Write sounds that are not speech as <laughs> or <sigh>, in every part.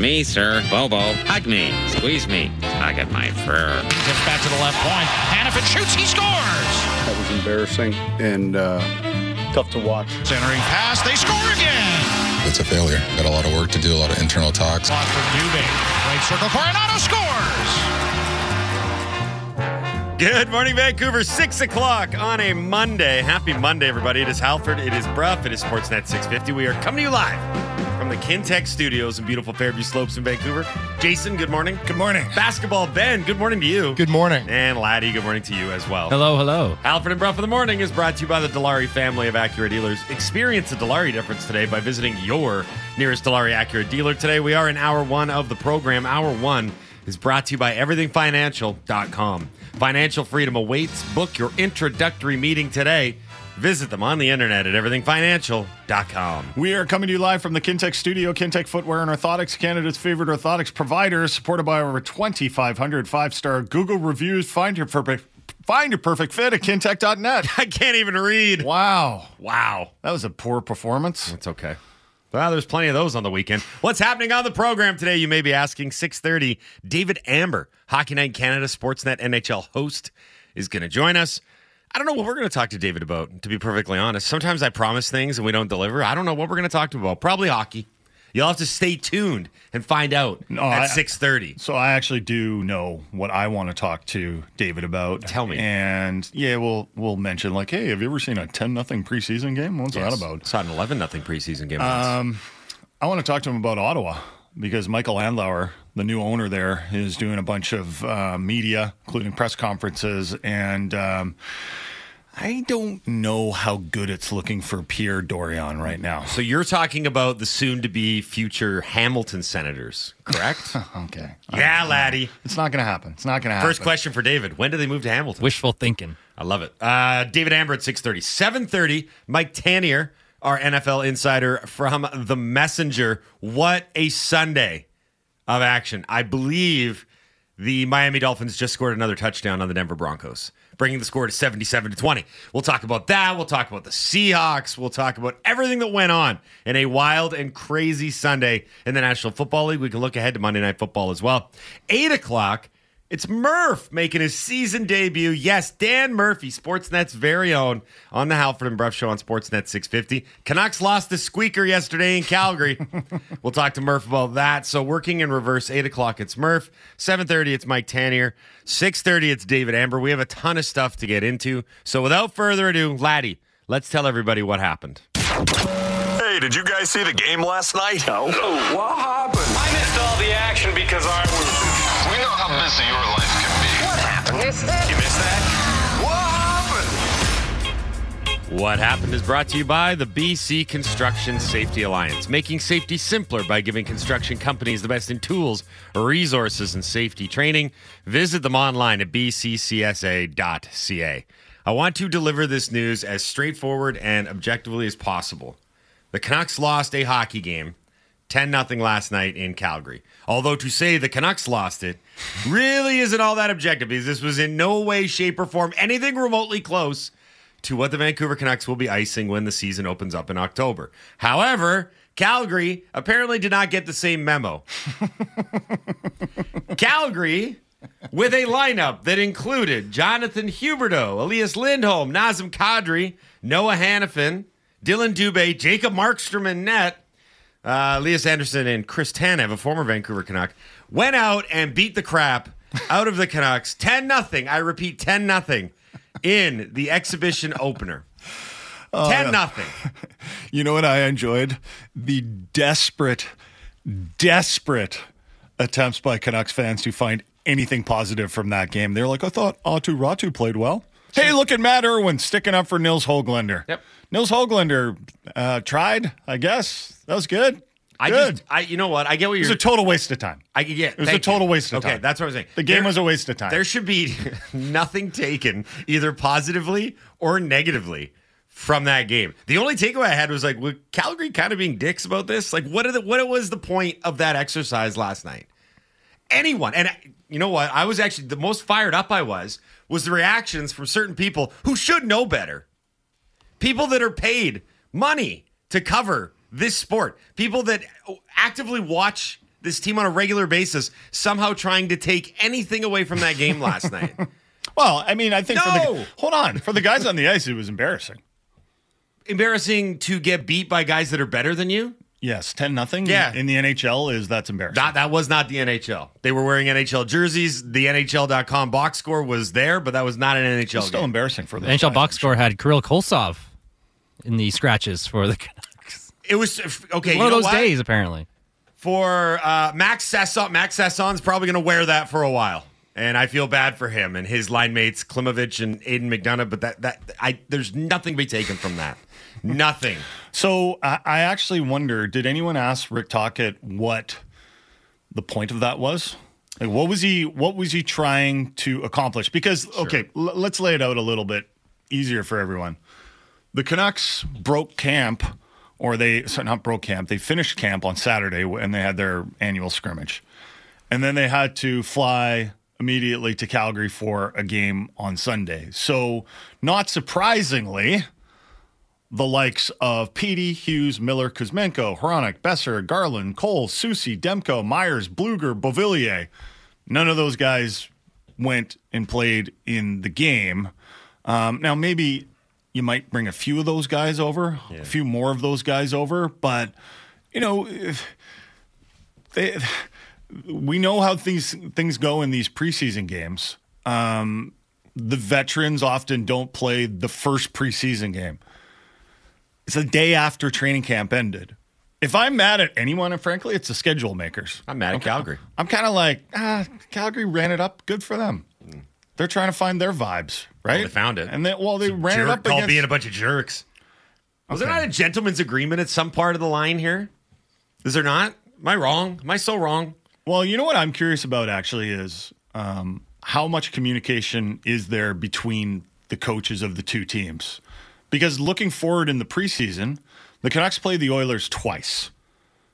Me, sir. Bobo. Hug me. Squeeze me. Tug at my fur. Gets back to the left point. Hanifin shoots. He scores. That was embarrassing and uh, tough to watch. Centering pass. They score again. It's a failure. Got a lot of work to do, a lot of internal talks. Lost for Dubé. Right circle. Coronato scores. Good morning, Vancouver. Six o'clock on a Monday. Happy Monday, everybody. It is Halford. It is Brough. It is Sportsnet 650. We are coming to you live from the Kintec Studios in beautiful Fairview Slopes in Vancouver. Jason, good morning. Good morning. Basketball Ben, good morning to you. Good morning. And Laddie, good morning to you as well. Hello, hello. Halford and Brough in the morning is brought to you by the Dilawri family of Acura dealers. Experience the Dilawri difference today by visiting your nearest Dilawri Acura dealer today. We are in hour one of the program. Hour one is brought to you by everythingfinancial.com. Financial freedom awaits. Book your introductory meeting today. Visit them on the internet at everythingfinancial.com. We are coming to you live from the Kintec studio. Kintec Footwear and Orthotics, Canada's favorite orthotics provider, supported by over 2,500 five star Google reviews. Find your perfect. Find your perfect fit at kintec.net. <laughs> I can't even read. Wow. Wow. That was a poor performance. It's okay. Well, there's plenty of those on the weekend. What's happening on the program today? You may be asking. 6:30. David Amber, Hockey Night Canada Sportsnet NHL host, is going to join us. I don't know what we're going to talk to David about. To be perfectly honest, sometimes I promise things and we don't deliver. I don't know what we're going to talk to him about. Probably hockey. You'll have to stay tuned and find out No, at 6:30. So I actually do know what I want to talk to David about. Tell me. And yeah, we'll we'll mention like, hey, have you ever seen a 10 nothing preseason game? What's that about? Saw an 11 nothing preseason game. once. Um, I want to talk to him about Ottawa because Michael Andlauer, the new owner there, is doing a bunch of uh, media, including press conferences, and um, I don't know how good it's looking for Pierre Dorion right now. so you're talking about the soon-to-be future Hamilton Senators, correct? <laughs> Okay, yeah, laddie. it's not going to happen. It's not going to happen. First question for David: When do they move to Hamilton? Wishful thinking. I love it. Uh, David Amber at 6.30. 7.30, Mike Tanier, our NFL insider from The Messenger. What a Sunday of action. I believe the Miami Dolphins just scored another touchdown on the Denver Broncos, bringing the score to 77 to 20. We'll talk about that. We'll talk about the Seahawks. We'll talk about everything that went on in a wild and crazy Sunday in the National Football League. We can look ahead to Monday Night Football as well. 8 o'clock, it's Murph making his season debut. Yes, Dan Murphy, Sportsnet's very own, on the Halford and Brough Show on Sportsnet 650. Canucks lost the squeaker yesterday in Calgary. <laughs> we'll talk to Murph about that. So working in reverse, 8 o'clock, it's Murph. 7.30, it's Mike Tanier. 6.30, it's David Amber. We have a ton of stuff to get into. So without further ado, Laddie, let's tell everybody what happened. Hey, did you guys see the game last night? No. Oh, What happened? I missed all the action because I was. We know how busy your life can be. What happened? Missed it? You missed that? What happened? What happened is brought to you by the BC Construction Safety Alliance, making safety simpler by giving construction companies the best in tools, resources, and safety training. Visit them online at bccsa.ca. I want to deliver this news as straightforward and objectively as possible. The Canucks lost a hockey game 10 0 last night in Calgary. Although to say the Canucks lost it really isn't all that objective because this was in no way, shape, or form anything remotely close to what the Vancouver Canucks will be icing when the season opens up in October. However, Calgary apparently did not get the same memo. <laughs> Calgary, with a lineup that included Jonathan Huberdeau, Elias Lindholm, Nazem Kadri, Noah Hanifin, Dillon Dubé, Jacob Markstrom and net, uh, Elias Anderson, and Chris Tanev, a former Vancouver Canuck, went out and beat the crap <laughs> out of the Canucks 10 nothing. I repeat, 10 nothing in the exhibition opener. 10 nothing. <laughs> You know what I enjoyed? The desperate, desperate attempts by Canucks fans to find anything positive from that game. They're like, I thought Aatu Räty played well. Hey, look at Matt Irwin sticking up for Nils Höglander. Yep. Nils Höglander uh, tried, I guess. That was good. I good. just, I, you know what? I get what it was you're. a total waste of time. I yeah, It was a total waste of time. okay, time. that's what I'm saying. The game was a waste of time. There should be <laughs> nothing taken either positively or negatively from that game. The only takeaway I had was like, was Calgary kind of being dicks about this? Like, what are the, what was the point of that exercise last night? Anyone, and I- you know what? I was actually the most fired up. I was was the reactions from certain people who should know better. People that are paid money to cover this sport. People that actively watch this team on a regular basis, somehow trying to take anything away from that game last <laughs> night. Well, I mean, I think for No! the hold on for the guys on the ice, it was embarrassing. Embarrassing to get beat by guys that are better than you. Yes, ten nothing. Yeah. in the NHL is that's embarrassing. That that was not the NHL. They were wearing NHL jerseys. The NHL.com box score was there, but that was not an NHL It's still game. embarrassing for the NHL box score had Kirill Kolsov in the scratches for the Canucks. It was okay. One you of know those what? days, apparently. for uh, Max Sasson. Max Sasson's probably going to wear that for a while, and I feel bad for him and his line mates Klimovich and Aidan McDonough. But that that I there's nothing to be taken from that. nothing. So I, I actually wonder, did anyone ask Rick Tocchet what the point of that was? Like, what was he? What was he trying to accomplish? Because okay, l- let's lay it out a little bit easier for everyone. The Canucks broke camp, or they sorry, not broke camp. They finished camp on Saturday, and they had their annual scrimmage, and then they had to fly immediately to Calgary for a game on Sunday. So, not surprisingly the likes of Petey, Hughes, Miller, Kuzmenko, Hronek, Boeser, Garland, Cole, Soucy, Demko, Myers, Blueger, Beauvillier, None of those guys went and played in the game. Um, now, maybe you might bring a few of those guys over, a few more of those guys over, but you know, they, we know how these things go in these preseason games. Um, the veterans often don't play the first preseason game. It's the day after training camp ended. If I'm mad at anyone, and frankly, it's the schedule makers. I'm mad at Calgary. I'm kind of like, ah, Calgary ran it up. Good for them. They're trying to find their vibes, right? Well, they found it. and they, well, they ran Jerk it up called against. being a bunch of jerks. Was there not a gentleman's agreement at some part of the line here? Is there not? Am I wrong? Am I so wrong? Well, you know what I'm curious about actually is um, how much communication is there between the coaches of the two teams? Because looking forward in the preseason, the Canucks play the Oilers twice.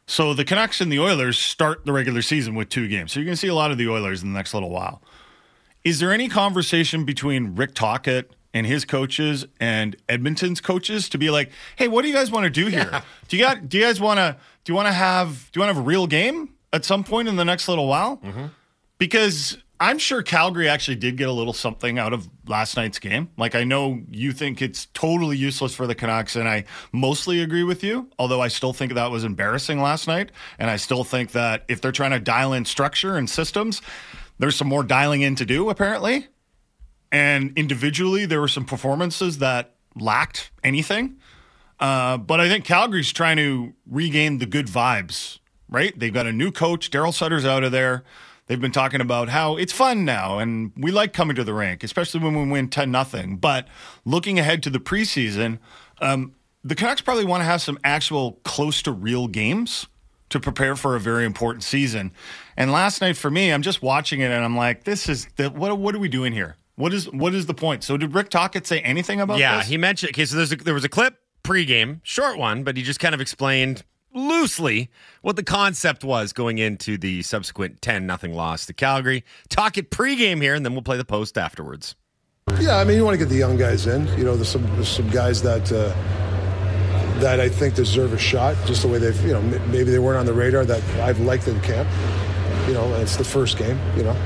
So the Canucks and the Oilers start the regular season with two games. So you're going to see a lot of the Oilers in the next little while. Is there any conversation between Rick Tocchet and his coaches and Edmonton's coaches to be like, "Hey, what do you guys want to do here? Do you got do you guys want to do you want to have do you want to have a real game at some point in the next little while?" Mm-hmm. Because I'm sure Calgary actually did get a little something out of last night's game. Like I know you think it's totally useless for the Canucks and I mostly agree with you, although I still think that was embarrassing last night and I still think that if they're trying to dial in structure and systems, there's some more dialing in to do apparently. And individually there were some performances that lacked anything. Uh, but I think Calgary's trying to regain the good vibes, right? They've got a new coach. Daryl Sutter's out of there. They've been talking about how it's fun now and we like coming to the rink, especially when we win 10 nothing. But looking ahead to the preseason, um, the Canucks probably want to have some actual close to real games to prepare for a very important season. And last night for me, I'm just watching it and I'm like, this is the, what, what are we doing here? What is what is the point? So did Rick Tocchet say anything about yeah, this? he mentioned. Okay, so there's a, there was a clip pregame, short one, but he just kind of explained loosely what the concept was going into the subsequent 10 nothing loss to Calgary. Tocchet pregame here, and then we'll play the post afterwards. Yeah, I mean, you want to get the young guys in. You know, there's some there's some guys that uh, that I think deserve a shot, just the way they've, you know, maybe they weren't on the radar that I've liked in camp. You know, it's the first game. You know.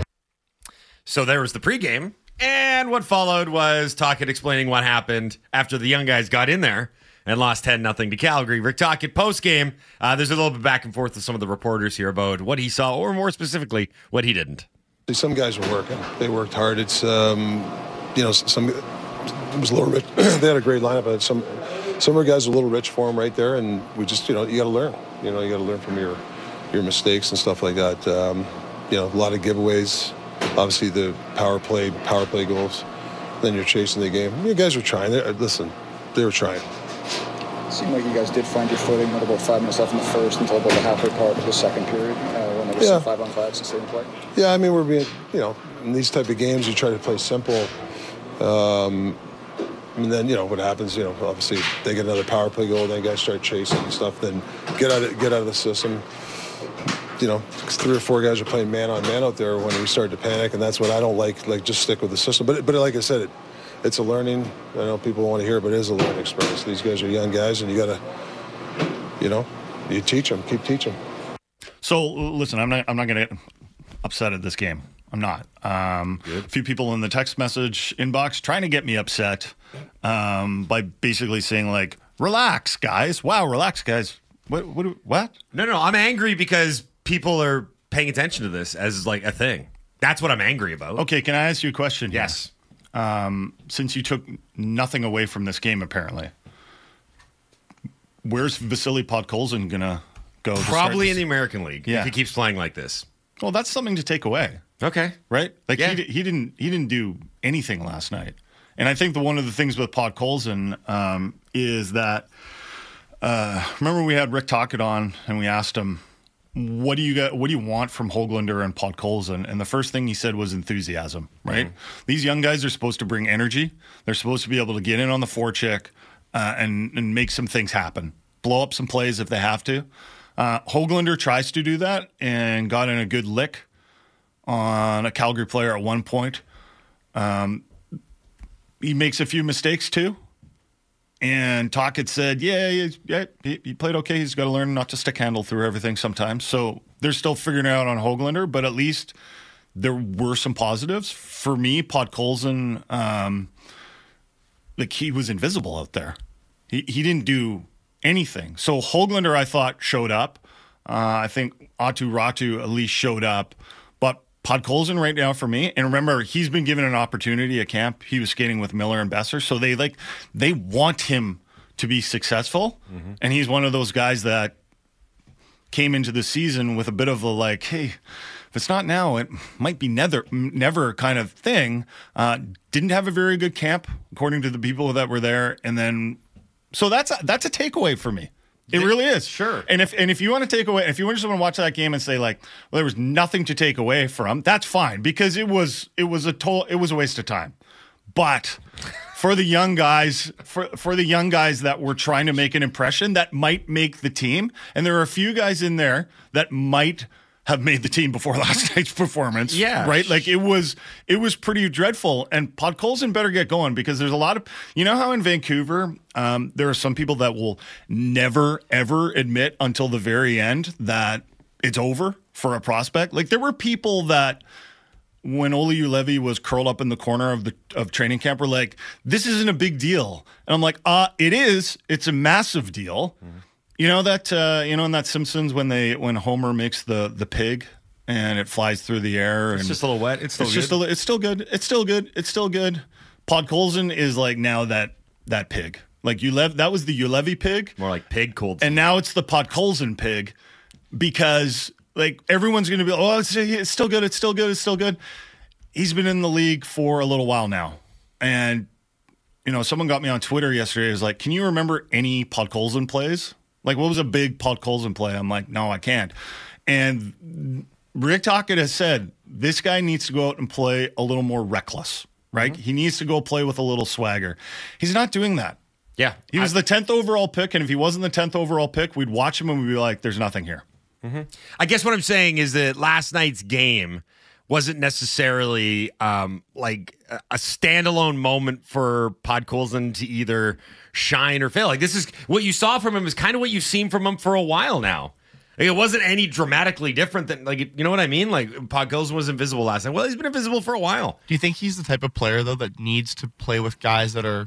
So there was the pregame, and what followed was Tocchet explaining what happened after the young guys got in there and lost 10 nothing to Calgary. Rick Tocchet postgame. Uh, there's a little bit back and forth with some of the reporters here about what he saw, or more specifically, what he didn't. Some guys were working. They worked hard. It's um, you know some it was a little rich. <clears throat> they had a great lineup, but some some of our guys are a little rich for them right there, and we just you know you got to learn. You know you got to learn from your your mistakes and stuff like that. Um, you know a lot of giveaways. Obviously the power play power play goals. Then you're chasing the game. You guys were trying. They, listen, they were trying. It seemed like you guys did find your footing with about five minutes left in the first until about the halfway part of the second period uh, when there was Yeah. five on and same play. Yeah, I mean we're being, you know, in these type of games you try to play simple. Um, and then you know what happens. You know, obviously they get another power play goal, then guys start chasing and stuff. Then get out of get out of the system. You know, three or four guys are playing man on man out there when we start to panic, and that's what I don't like. Like just stick with the system. But but like I said, it it's a learning. I know people want to hear, it, but it is a learning experience. These guys are young guys, and you gotta, you know, you teach them, keep teaching. So listen, I'm not I'm not to get upset at this game. I'm not. Um, a few people in the text message inbox trying to get me upset um, by basically saying like, "Relax, guys. Wow, relax, guys. What? What? What? No, no, I'm angry because people are paying attention to this as like a thing. That's what I'm angry about. Okay, can I ask you a question? here? Yes. Um, since you took nothing away from this game, apparently, where's Vasily Podkolzin gonna go? to start Probably this- in the American League Yeah. if he keeps playing like this. Well, that's something to take away. Okay. right? Like Yeah. he, he didn't he didn't do anything last night. And I think the one of the things with Podkolzin um, is that uh, remember we had Rick Tocchet on and we asked him what do you get what do you want from Höglander and Podkolzin? And the first thing he said was enthusiasm, right? These young guys are supposed to bring energy. They're supposed to be able to get in on the forecheck uh, and and make some things happen, blow up some plays if they have to. Uh, Höglander tries to do that and got in a good lick on a Calgary player at one point. Um, he makes a few mistakes too. And Tocchet said, "Yeah, he- yeah, he, played okay. He's got to learn not to stick handle through everything sometimes." So they're still figuring out on Höglander, but at least there were some positives for me. Podkolzin, um, like he was invisible out there. He he didn't do anything. So Höglander, I thought, showed up. Uh, I think Aatu Räty at least showed up. But Podkolzin right now for me, and remember, he's been given an opportunity at camp. He was skating with Miller and Boeser, so they like they want him to be successful, and he's one of those guys that came into the season with a bit of a like, hey, if it's not now, it might be never, never kind of thing. Uh, didn't have a very good camp, according to the people that were there, and then so that's a, that's a takeaway for me. It really is. Sure. And if and if you want to take away, if you just want to watch that game and say like, well, there was nothing to take away from, that's fine because it was it was a total it was a waste of time. But for the young guys, for for the young guys that were trying to make an impression that might make the team, and there are a few guys in there that might have made the team before <laughs> last <laughs> night's performance. Yeah. Right? Like it was it was pretty dreadful. And Podkolzin better get going because there's a lot of you know how in Vancouver, um, there are some people that will never ever admit until the very end that it's over for a prospect. Like there were people that when Olli Juolevi was curled up in the corner of the of training camp were like, this isn't a big deal. And I'm like, uh, it is. It's a massive deal. You know that uh, you know in that Simpsons when they when Homer makes the the pig and it flies through the air It's and just a little wet. It's still it's good. just a, it's still good. It's still good. It's still good. Podkolzin is like now that that pig. Like Ulev that was the Juolevi pig. More like pig cold. And now it's the Podkolzin pig because like everyone's going to be, oh, it's, it's still good. It's still good. It's still good. He's been in the league for a little while now. And, you know, someone got me on Twitter yesterday. Was like, can you remember any Podkolzin plays? Like, what was a big Podkolzin play? I'm like, no, I can't. And Rick Tocchet has said this guy needs to go out and play a little more reckless, right? Mm-hmm. He needs to go play with a little swagger. He's not doing that. yeah. He was the 10th overall pick, and if he wasn't the 10th overall pick, we'd watch him and we'd be like, there's nothing here. Mm-hmm. I guess what I'm saying is that last night's game wasn't necessarily um, like a standalone moment for Pod Podkolzin to either shine or fail. Like this is what you saw from him is kind of what you've seen from him for a while now. Like, it wasn't any dramatically different than like you know what I mean. Like Pod Podkolzin was invisible last night. Well, he's been invisible for a while. Do you think he's the type of player though that needs to play with guys that are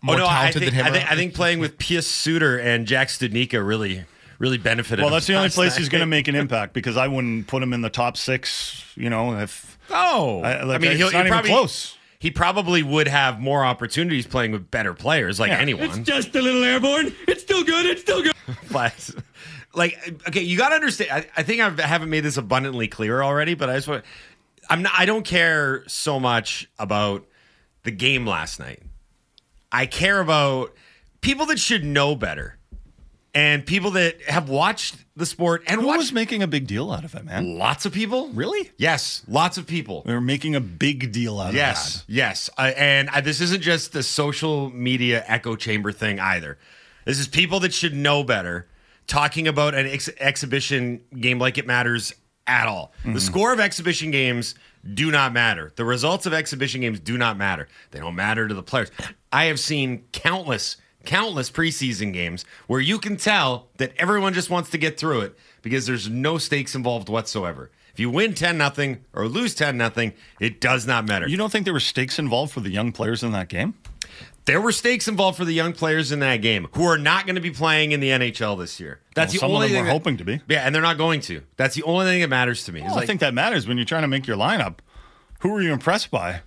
more oh no, I talented think, than him? I think I think playing with Pius Suter and Jack Studnicka really really benefited. Well, that's the only last place he's going to make an impact because I wouldn't put him in the top six, you know, if. Oh, I- like, mean, it's he'll, not he even probably, close. He probably would have more opportunities playing with better players, like Yeah. anyone. Just a little airborne. It's still good. It's still good. <laughs> but like, okay, you got to understand. I, I think I haven't made this abundantly clear already, but I just want. I'm not. I don't care so much about the game last night. I care about people that should know better, and people that have watched the sport and Who watched. was making a big deal out of it, man? Lots of people. Really? Yes, lots of people. They were making a big deal out Yes, of yes, uh, and uh, this isn't just the social media echo chamber thing either. This is people that should know better talking about an ex- exhibition game like it matters at all. The score of exhibition games do not matter. The results of exhibition games do not matter. They don't matter to the players. I have seen countless countless preseason games where you can tell that everyone just wants to get through it because there's no stakes involved whatsoever. If you win 10 nothing or lose 10 nothing, it does not matter. You don't think there were stakes involved for the young players in that game? There were stakes involved for the young players in that game who are not going to be playing in the NHL this year. That's Well, the some of only them thing were that- hoping to be. Yeah, and they're not going to. That's the only thing that matters to me. Well, I like- think that matters when you're trying to make your lineup. Who were you impressed by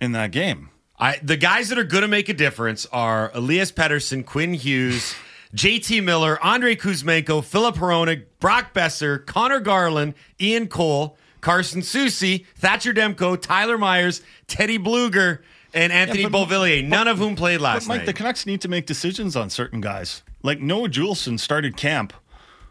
in that game? I the guys that are going to make a difference are Elias Pettersson, Quinn Hughes, <sighs> JT Miller, Andrei Kuzmenko, Filip Hronek, Brock Boeser, Conor Garland, Ian Cole, Carson Soucy, Thatcher Demko, Tyler Myers, Teddy Blueger, and Anthony Yeah, but- Beauvillier, none of whom played last But Mike, night. the Canucks need to make decisions on certain guys. Like Noah Juulsen started camp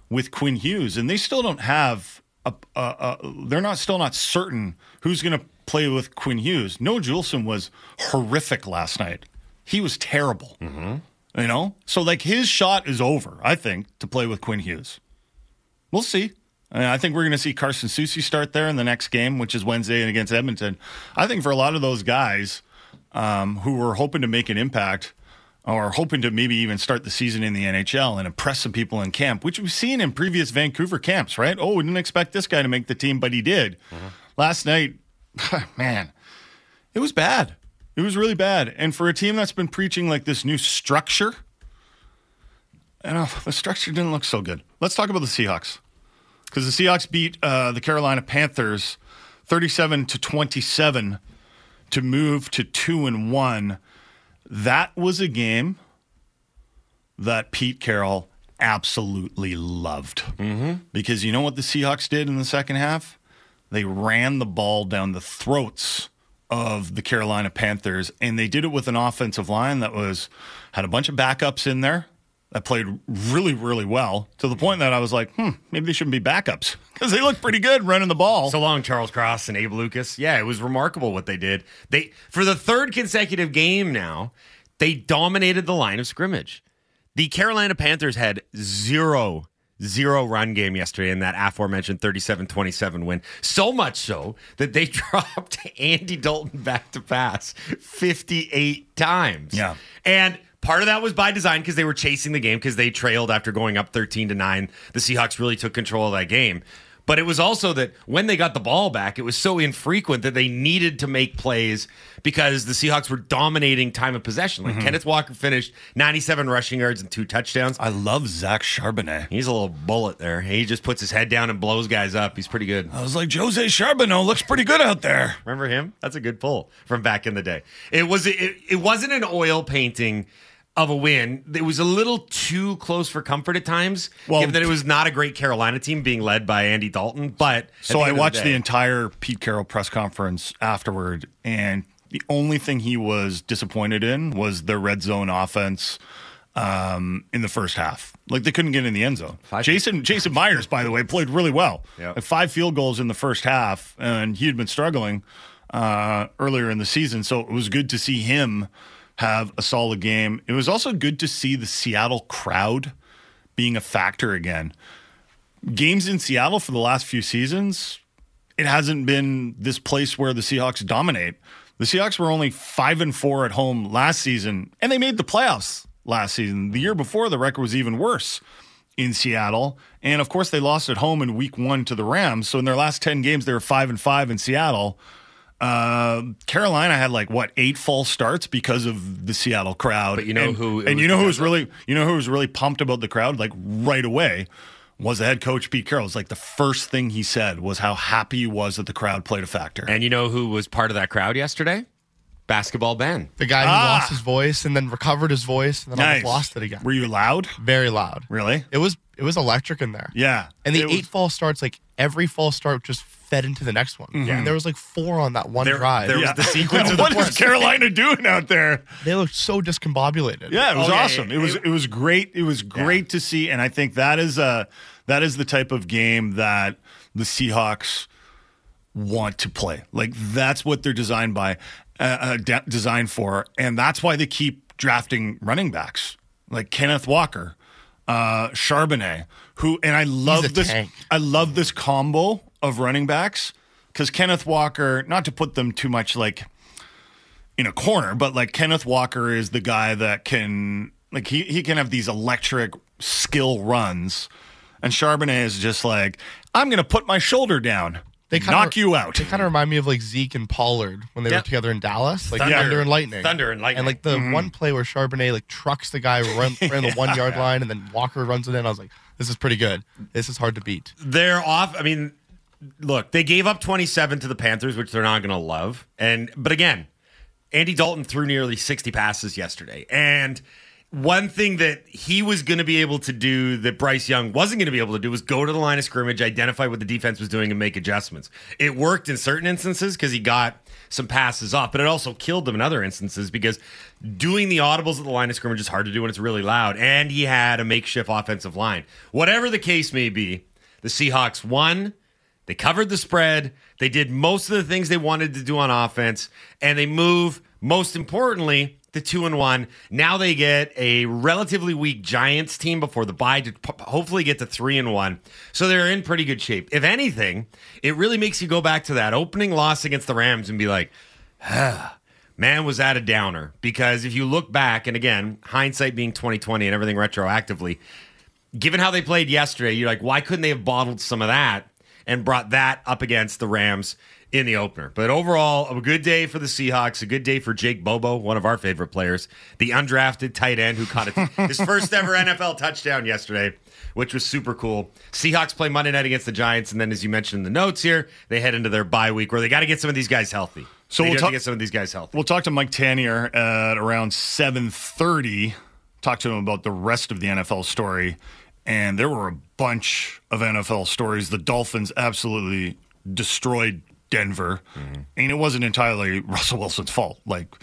with Quinn Hughes, and they still don't have a. a, a they're not still not certain who's going to play with Quinn Hughes. Noah Juulsen was horrific last night. He was terrible. Mm-hmm. You know, so like his shot is over. I think to play with Quinn Hughes. We'll see. I, mean, I think we're going to see Carson Soucy start there in the next game, which is Wednesday and against Edmonton. I think for a lot of those guys um, who were hoping to make an impact or hoping to maybe even start the season in the NHL and impress some people in camp, which we've seen in previous Vancouver camps, right? Oh, we didn't expect this guy to make the team, but he did. Last night, <laughs> man, it was bad. It was really bad. And for a team that's been preaching like this new structure, and know, the structure didn't look so good. Let's talk about the Seahawks. Because the Seahawks beat uh, the Carolina Panthers 37 to 27 to move to 2 and 1. That was a game that Pete Carroll absolutely loved. Mm-hmm. Because you know what the Seahawks did in the second half? They ran the ball down the throats of the Carolina Panthers, and they did it with an offensive line that was had a bunch of backups in there that played really, really well to the point that I was like, hmm, maybe they shouldn't be backups <laughs> because they look pretty good running the ball. So long, Charles Cross and Abe Lucas. Yeah, it was remarkable what they did. They for the third consecutive game now, they dominated the line of scrimmage. The Carolina Panthers had zero zero run game yesterday in that aforementioned 37-27 win. So much so that they <laughs> dropped Andy Dalton back to pass 58 times. Yeah. And part of that was by design because they were chasing the game because they trailed after going up 13 to 9. The Seahawks really took control of that game. But it was also that when they got the ball back, it was so infrequent that they needed to make plays because the Seahawks were dominating time of possession. Like Mhm. Kenneth Walker finished 97 rushing yards and two touchdowns. I love Zach Charbonnet. He's a little bullet there. He just puts his head down and blows guys up. He's pretty good. I was like, Jose Charbonnet looks pretty good out there. Remember him? That's a good pull from back in the day. It was it, it wasn't an oil painting of a win. It was a little too close for comfort at times, Well- given that it was not a great Carolina team being led by Andy Dalton. But So I watched the, day- entire Pete Carroll press conference afterward, and the only thing he was disappointed in was the red zone offense um, in the first half. Like they couldn't get in the end zone. Jason Jason Myers, by the way, played really well. Yep. Like five field goals in the first half, and he had been struggling uh, earlier in the season. So it was good to see him have a solid game. It was also good to see the Seattle crowd being a factor again games in Seattle for the last few seasons, it hasn't been this place where the Seahawks dominate. The Seahawks were only five and four at home last season, and they made the playoffs last season. The year before, the record was even worse in Seattle. And of course, they lost at home in week one to the Rams. So in their last 10 games, they were five and five in Seattle. Uh, Carolina had like what eight false starts because of the Seattle crowd. But you know and, who And you know who was really you know who was really pumped about the crowd like right away was the head coach Pete Carroll. It's like the first thing he said was how happy he was that the crowd played a factor. And you know who was part of that crowd yesterday? Basketball Ben. The guy who Ah. lost his voice and then recovered his voice and then Nice. almost lost it again. Were you loud? Very loud. Really? It was it was electric in there. Yeah. And the It eight was- false starts, like every false start just fed into the next one. Mhm. And there was like four on that one There- drive. there was Yeah. the <laughs> sequence of the what is plays. Carolina doing out there? They looked so discombobulated. Yeah, it was Oh, yeah, awesome. it- It, was it- it was great. It was great to see, and I think that is a that is the type of game that the Seahawks want to play. Like that's what they're designed by, uh, de- designed for, and that's why they keep drafting running backs like Kenneth Walker, uh, Charbonnet, who, and I love this. tank. I love this combo of running backs because Kenneth Walker, not to put them too much like in a corner, but like Kenneth Walker is the guy that can Like he he can have these electric skill runs, and Charbonnet is just like, I'm going to put my shoulder down. They kinda- knock you out. They kind of remind me of like Zeke and Pollard when they Yep. were together in Dallas, like Thunder. Thunder, and Lightning. Thunder and Lightning. And like the Mm-hmm. one play where Charbonnet like trucks the guy run, <laughs> ran the one yard line, and then Walker runs it in. I was like, this is pretty good. This is hard to beat. They're off. I mean, look, they gave up 27 to the Panthers, which they're not going to love. And but again, Andy Dalton threw nearly 60 passes yesterday. And one thing that he was going to be able to do that Bryce Young wasn't going to be able to do was go to the line of scrimmage, identify what the defense was doing, and make adjustments. It worked in certain instances because he got some passes off, but it also killed them in other instances because doing the audibles at the line of scrimmage is hard to do when it's really loud. And he had a makeshift offensive line. Whatever the case may be, the Seahawks won. They covered the spread. They did most of the things they wanted to do on offense, and they move, most importantly, the two and one. Now they get a relatively weak Giants team before the bye to hopefully get to three and one. So they're in pretty good shape. If anything, it really makes you go back to that opening loss against the Rams and be like, ah, man, was that a downer? Because if you look back, and again, hindsight being 2020 and everything retroactively, given how they played yesterday, you're like, why couldn't they have bottled some of that and brought that up against the Rams in the opener? But overall, a good day for the Seahawks, a good day for Jake Bobo, one of our favorite players, the undrafted tight end who caught <laughs> his first ever NFL touchdown yesterday. Which was super cool. Seahawks play Monday night against the Giants, and then, as you mentioned in the notes here, they head into their bye week where they got to get some of these guys healthy. So they we'll talk- to get some of these guys healthy. We'll talk to Mike Tanier at around 7:30. Talk to him about the rest of the NFL story. And there were a bunch of NFL stories. The Dolphins absolutely destroyed Denver. And it wasn't entirely Russell Wilson's fault. Like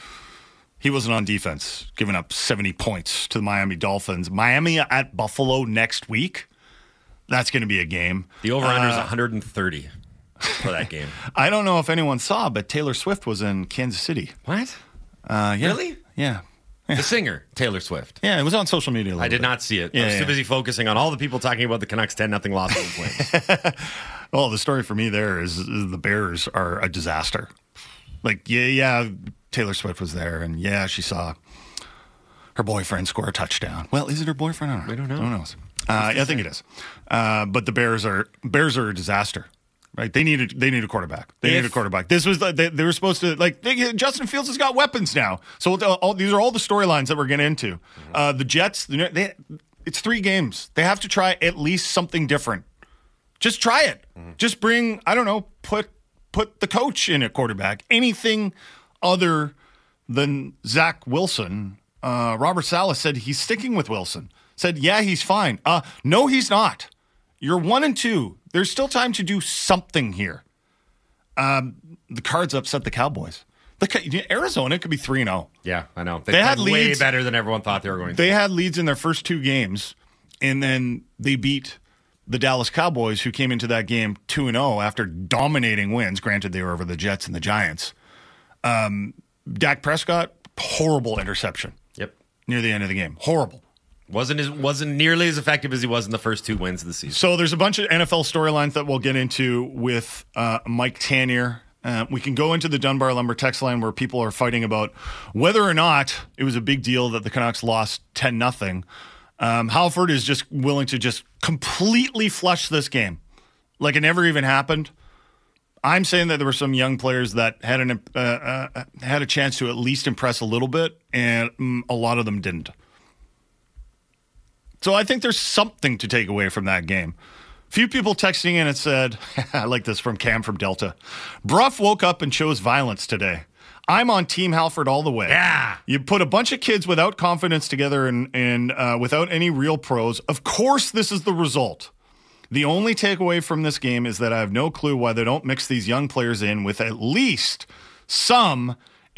he wasn't on defense, giving up 70 points to the Miami Dolphins. Miami at Buffalo next week. That's going to be a game. The over under is Uh, 130 for that game. <laughs> I don't know if anyone saw, but Taylor Swift was in Kansas City. What? Uh, yeah. Really? Yeah. The singer, Taylor Swift. Yeah, it was on social media. I did bit. not see it. Yeah, I was too busy focusing on all the people talking about the Canucks 10 nothing loss to the Flames. <laughs> Well, the story for me there is, is the Bears are a disaster. Like, yeah, yeah, Taylor Swift was there, and yeah, she saw her boyfriend score a touchdown. Well, is it her boyfriend? I don't know. We don't know. Who knows? Uh, I think it is. Uh, but the Bears are Bears are a disaster. Right? They need a, they need a quarterback. They need a quarterback. This was the, they, they were supposed to like they, Justin Fields has got weapons now. So all, all- these are all the storylines that we're getting into. Uh, the Jets, they, it's three games. They have to try at least something different. Just try it. Just bring, I don't know, put put the coach in at quarterback. Anything other than Zach Wilson. Uh, Robert Saleh said he's sticking with Wilson. Said, yeah, he's fine. Uh, no, he's not. You're one and two. There's still time to do something here. Um, the Cards upset the Cowboys. The Arizona could be three and zero. yeah, I know. They, They had leads. better than everyone thought they were going to. They had leads in their first two games, and then they beat the Dallas Cowboys, who came into that game 2 and 0 after dominating wins. Granted, they were over the Jets and the Giants. Um, Dak Prescott, horrible interception Yep. near the end of the game. Horrible. Wasn't as, wasn't nearly as effective as he was in the first two wins of the season. So there's a bunch of NFL storylines that we'll get into with uh, Mike Tanier. Uh, we can go into the Dunbar Lumber text line where people are fighting about whether or not it was a big deal that the Canucks lost 10 nothing. Um, Halford is just willing to just completely flush this game like it never even happened. I'm saying that there were some young players that had an uh, uh, had a chance to at least impress a little bit, and mm, a lot of them didn't. So I think there's something to take away from that game. Few people texting in and said, <laughs> I like this from Cam from Delta. Brough woke up and chose violence today. I'm on Team Halford all the way. Yeah. You put a bunch of kids without confidence together and, and uh, without any real pros. Of course, this is the result. The only takeaway from this game is that I have no clue why they don't mix these young players in with at least some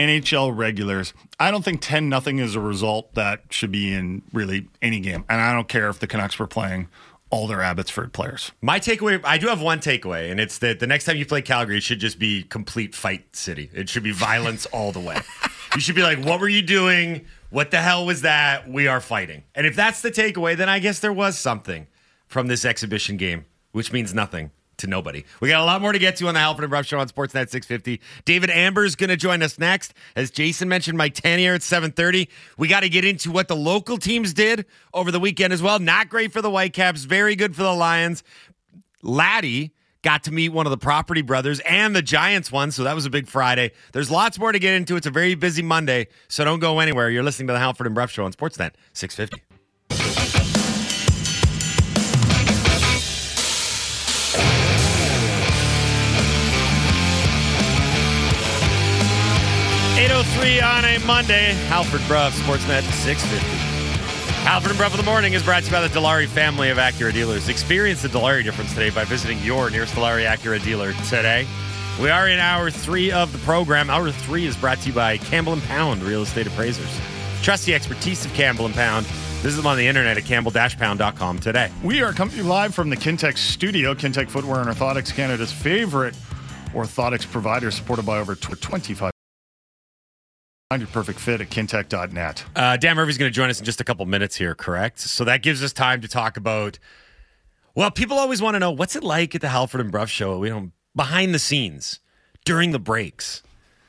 NHL regulars. I don't think 10 nothing is a result that should be in really any game. And I don't care if the Canucks were playing all their Abbotsford players. My takeaway, I do have one takeaway, and it's that the next time you play Calgary, it should just be complete fight city. It should be violence all the way. <laughs> You should be like, what were you doing? What the hell was that? We are fighting. And if that's the takeaway, then I guess there was something from this exhibition game, which means nothing to nobody. We got a lot more to get to on the Halford and Brough Show on Sportsnet 650. David Amber is going to join us next. As Jason mentioned, Mike Tanier at 730. We got to get into what the local teams did over the weekend as well. Not great for the Whitecaps, very good for the Lions. Laddie got to meet one of the property brothers and the Giants one, so that was a big Friday. There's lots more to get into. It's a very busy Monday, so don't go anywhere. You're listening to the Halford and Brough Show on Sportsnet 650. Three on a Monday. Halford Brough, Sportsnet 650. Halford and Brough of the Morning is brought to you by the Dilawri family of Acura dealers. Experience the Dilawri difference today by visiting your nearest Dilawri Acura dealer today. We are in hour three of the program. Hour three is brought to you by Campbell and Pound Real Estate Appraisers. Trust the expertise of Campbell and Pound. Visit them on the internet at campbell-pound.com today. We are coming live from the Kintex studio. Kintex Footwear and Orthotics, Canada's favorite orthotics provider, supported by over 25. Find your perfect fit at kintec.net. Uh, Dan Murphy's going to join us in just a couple minutes here, correct? So that gives us time to talk about. Well, people always want to know what's it like at the Halford and Brough show. We don't behind the scenes during the breaks.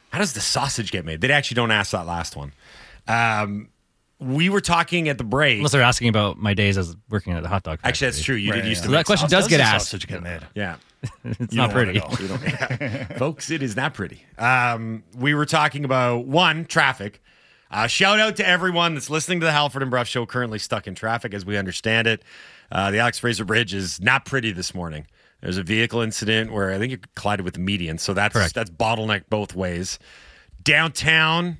How does the sausage get made? They actually don't ask that last one. Um, we were talking at the break. Unless they're asking about my days as working at the hot dog factory. Actually, that's true. You did used to. So that make question sausage. does get asked. Sausage get made. Yeah. <laughs> It's You not don't wanna pretty. know. We don't- yeah. <laughs> <laughs> Folks, it is not pretty. Um, we were talking about one, traffic. Uh, shout out to everyone that's listening to the Halford and Brough show currently stuck in traffic as we understand it. Uh, the Alex Fraser Bridge is not pretty this morning. There's a vehicle incident where I think it collided with the median. So that's Correct. that's bottleneck both ways. Downtown,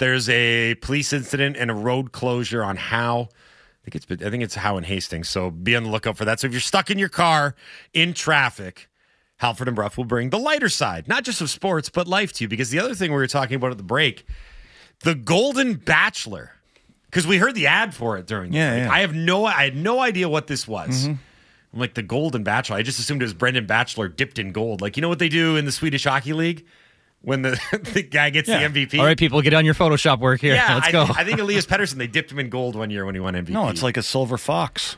there's a police incident and a road closure on Howe. I think it's I think it's Howe and Hastings. So be on the lookout for that. So if you're stuck in your car in traffic, Halford and Brough will bring the lighter side, not just of sports, but life to you. Because the other thing we were talking about at the break, the Golden Bachelor, because we heard the ad for it during. Yeah, yeah. I have no, I had no idea what this was. Mm-hmm. I'm like the Golden Bachelor. I just assumed it was Brendan Batchelor dipped in gold. Like you know what they do in the Swedish Hockey League when the <laughs> the guy gets Yeah. the MVP. All right, people, get on your Photoshop work here. <laughs> Yeah, Let's I, go. I think Elias Pettersson they dipped him in gold one year when he won MVP. No, it's like a silver fox.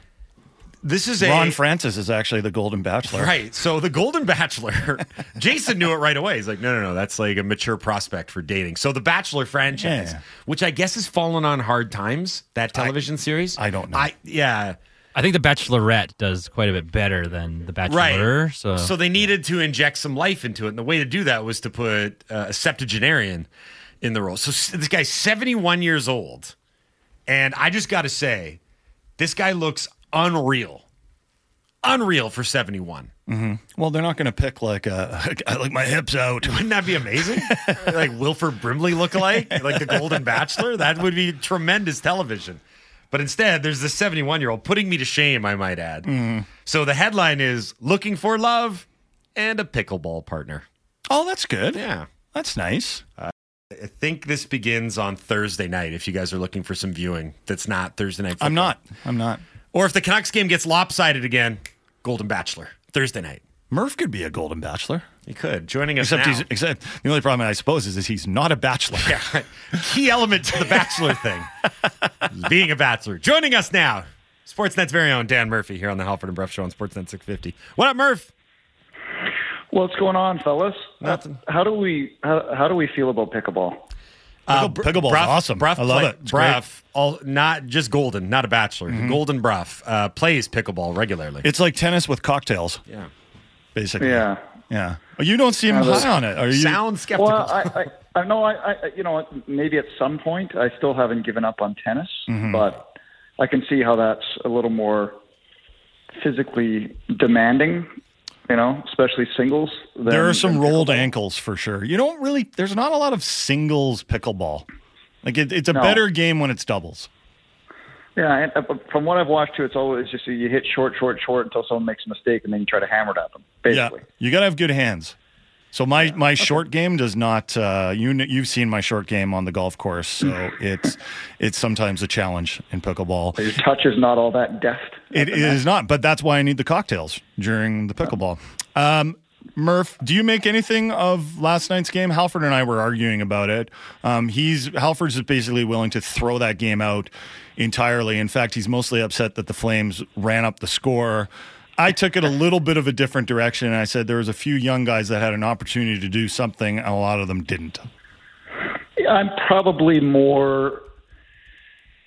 this is a Ron Francis is actually the Golden Bachelor. Right. So the Golden Bachelor, <laughs> Jason knew it right away. He's like, no, no, no, that's like a mature prospect for dating. So the Bachelor franchise, Yeah. which I guess has fallen on hard times, that television series. I don't know. I yeah. I think the Bachelorette does quite a bit better than the Bachelor. Right. So, so they needed to inject some life into it. And the way to do that was to put uh, a septuagenarian in the role. So this guy's 71 years old. And I just got to say, this guy looks unreal. Unreal for 71. Well, they're not going to pick like a, <laughs> I like my hips out. Wouldn't that be amazing? <laughs> like Wilford Brimley lookalike, like the Golden Bachelor. That would be tremendous television. But instead, there's this 71 year old putting me to shame, I might add. Mm-hmm. So the headline is looking for love and a pickleball partner. Oh, that's good. Yeah. That's nice. Uh, I think this begins on Thursday night if you guys are looking for some viewing that's not Thursday night. I'm not. I'm not. Or if the Canucks game gets lopsided again, Golden Bachelor, Thursday night. Murph could be a Golden Bachelor. He could. Joining us Except now. he's except the only problem I suppose is, is he's not a bachelor. <laughs> Yeah, right. Key element to the Bachelor thing being a Bachelor. Joining us now, Sportsnet's very own Dan Murphy here on the Halford and Brough Show on Sportsnet 650. What up, Murph? What's going on, fellas? Nothing. How do we how, how do we feel about pickleball? Uh, Pickle- pickleball's awesome. Brough I love play- it. It's Brough, all, not just Golden, not a Bachelor. Golden Brough uh, plays pickleball regularly. It's like tennis with cocktails, yeah. Basically. Yeah. Yeah. Oh, you don't seem Uh, high on it. Are you? Sound skeptical. Well, I, I, I know I, I you know maybe at some point I still haven't given up on tennis, Mm-hmm. but I can see how that's a little more physically demanding. You know, especially singles. Than, there are some rolled pickleball. ankles for sure. You don't really. There's not a lot of singles pickleball. Like it, it's a No. better game when it's doubles. Yeah, and uh, from what I've watched too, it's always just you hit short, short, short until someone makes a mistake, and then you try to hammer it at them. Basically. Yeah, you got to have good hands. So my my short game does not. Uh, you you've seen my short game on the golf course, so <laughs> it's it's sometimes a challenge in pickleball. Your touch is not all that deft. It is not, but that's why I need the cocktails during the pickleball. Um, Murph, do you make anything of last night's game? Halford and I were arguing about it. Um, he's Halford's is basically willing to throw that game out entirely. In fact, he's mostly upset that the Flames ran up the score. I took it a little bit of a different direction. And I said there was a few young guys that had an opportunity to do something, and a lot of them didn't. I'm probably more.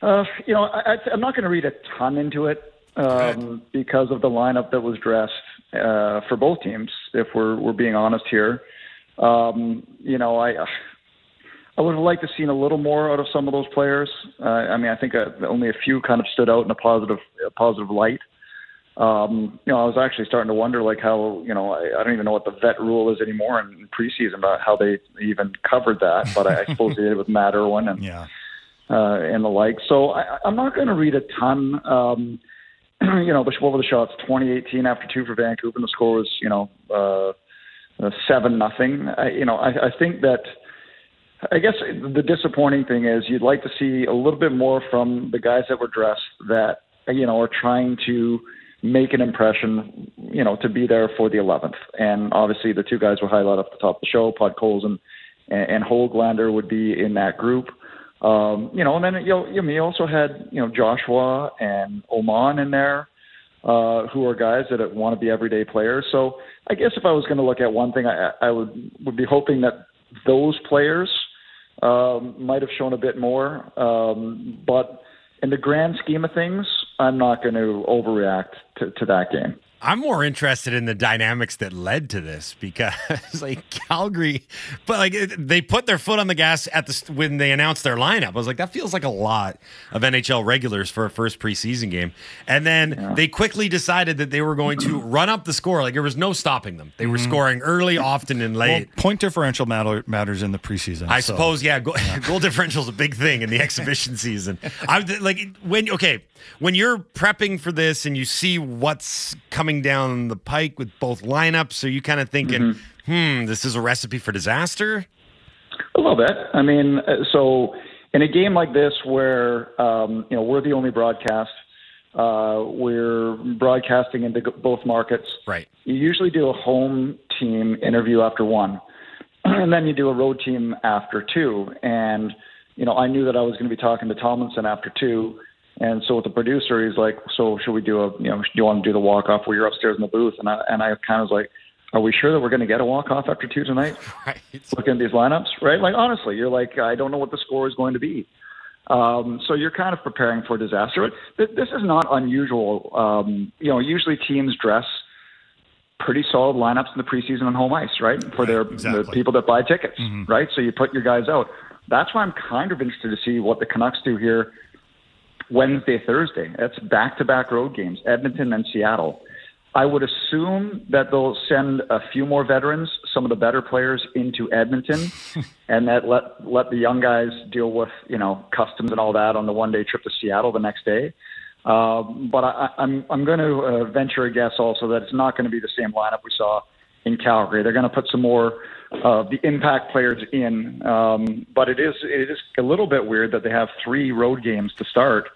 Uh, you know, I, I'm not going to read a ton into it um, because of the lineup that was dressed uh, for both teams. If we're we're being honest here, um, you know, I I would have liked to seen a little more out of some of those players. Uh, I mean, I think uh, only a few kind of stood out in a positive a positive light. Um, you know, I was actually starting to wonder, like how you know, I, I don't even know what the vet rule is anymore in preseason about how they even covered that, but I, I suppose they did it with Matt Irwin and <laughs> yeah. uh, and the like. So I, I'm not going to read a ton. Um, <clears throat> you know, what were the shots? 2018 after two for Vancouver, and the score was you know uh, uh, seven nothing. You know, I, I think that. I guess the disappointing thing is you'd like to see a little bit more from the guys that were dressed that you know are trying to make an impression, you know, to be there for the 11th. And obviously, the two guys were highlighted at the top of the show, Podkolzin and, and Höglander would be in that group. Um, you know, and then you know, you also had you know Joshua and Åman in there, uh, who are guys that want to be everyday players. So I guess if I was going to look at one thing, I, I would would be hoping that those players um, might have shown a bit more. Um, but in the grand scheme of things, I'm not going to overreact to, to that game. I'm more interested in the dynamics that led to this because, <laughs> like Calgary, but like they put their foot on the gas at the when they announced their lineup. I was like, that feels like a lot of NHL regulars for a first preseason game. And then yeah. they quickly decided that they were going to <clears throat> run up the score. Like there was no stopping them. They were mm-hmm. scoring early, often, and late. Well, point differential matter, matters in the preseason. I so. suppose, yeah. Goal, <laughs> yeah. goal differential is a big thing in the exhibition season. I like when okay when you're prepping for this and you see what's coming down the pike with both lineups, are you kind of thinking, mm-hmm. hmm, this is a recipe for disaster? A little bit. I mean, uh, so in a game like this where um, you know we're the only broadcast, uh, we're broadcasting into both markets. Right. You usually do a home team interview after one, <clears throat> and then you do a road team after two. And you know, I knew that I was going to be talking to Tomlinson after two and so with the producer, he's like, "So should we do a, you know, do you want to do the walk off where you're upstairs in the booth?" And I and I kind of was like, "Are we sure that we're going to get a walk off after two tonight?" <laughs> Right. Looking at these lineups, right? Like honestly, you're like, I don't know what the score is going to be. Um, so you're kind of preparing for disaster. But this is not unusual. Um, you know, usually teams dress pretty solid lineups in the preseason on home ice, right? For right, their exactly. the people that buy tickets, mm-hmm. right? So you put your guys out. That's why I'm kind of interested to see what the Canucks do here Wednesday, Thursday. That's back to back road games, Edmonton and Seattle. I would assume that they'll send a few more veterans, some of the better players, into Edmonton, <laughs> and that let let the young guys deal with you know customs and all that on the one day trip to Seattle the next day. Um, but I, I'm I'm going to uh, venture a guess also that it's not going to be the same lineup we saw in Calgary. They're going to put some more of the impact players in. Um, but it is it is a little bit weird that they have three road games to start.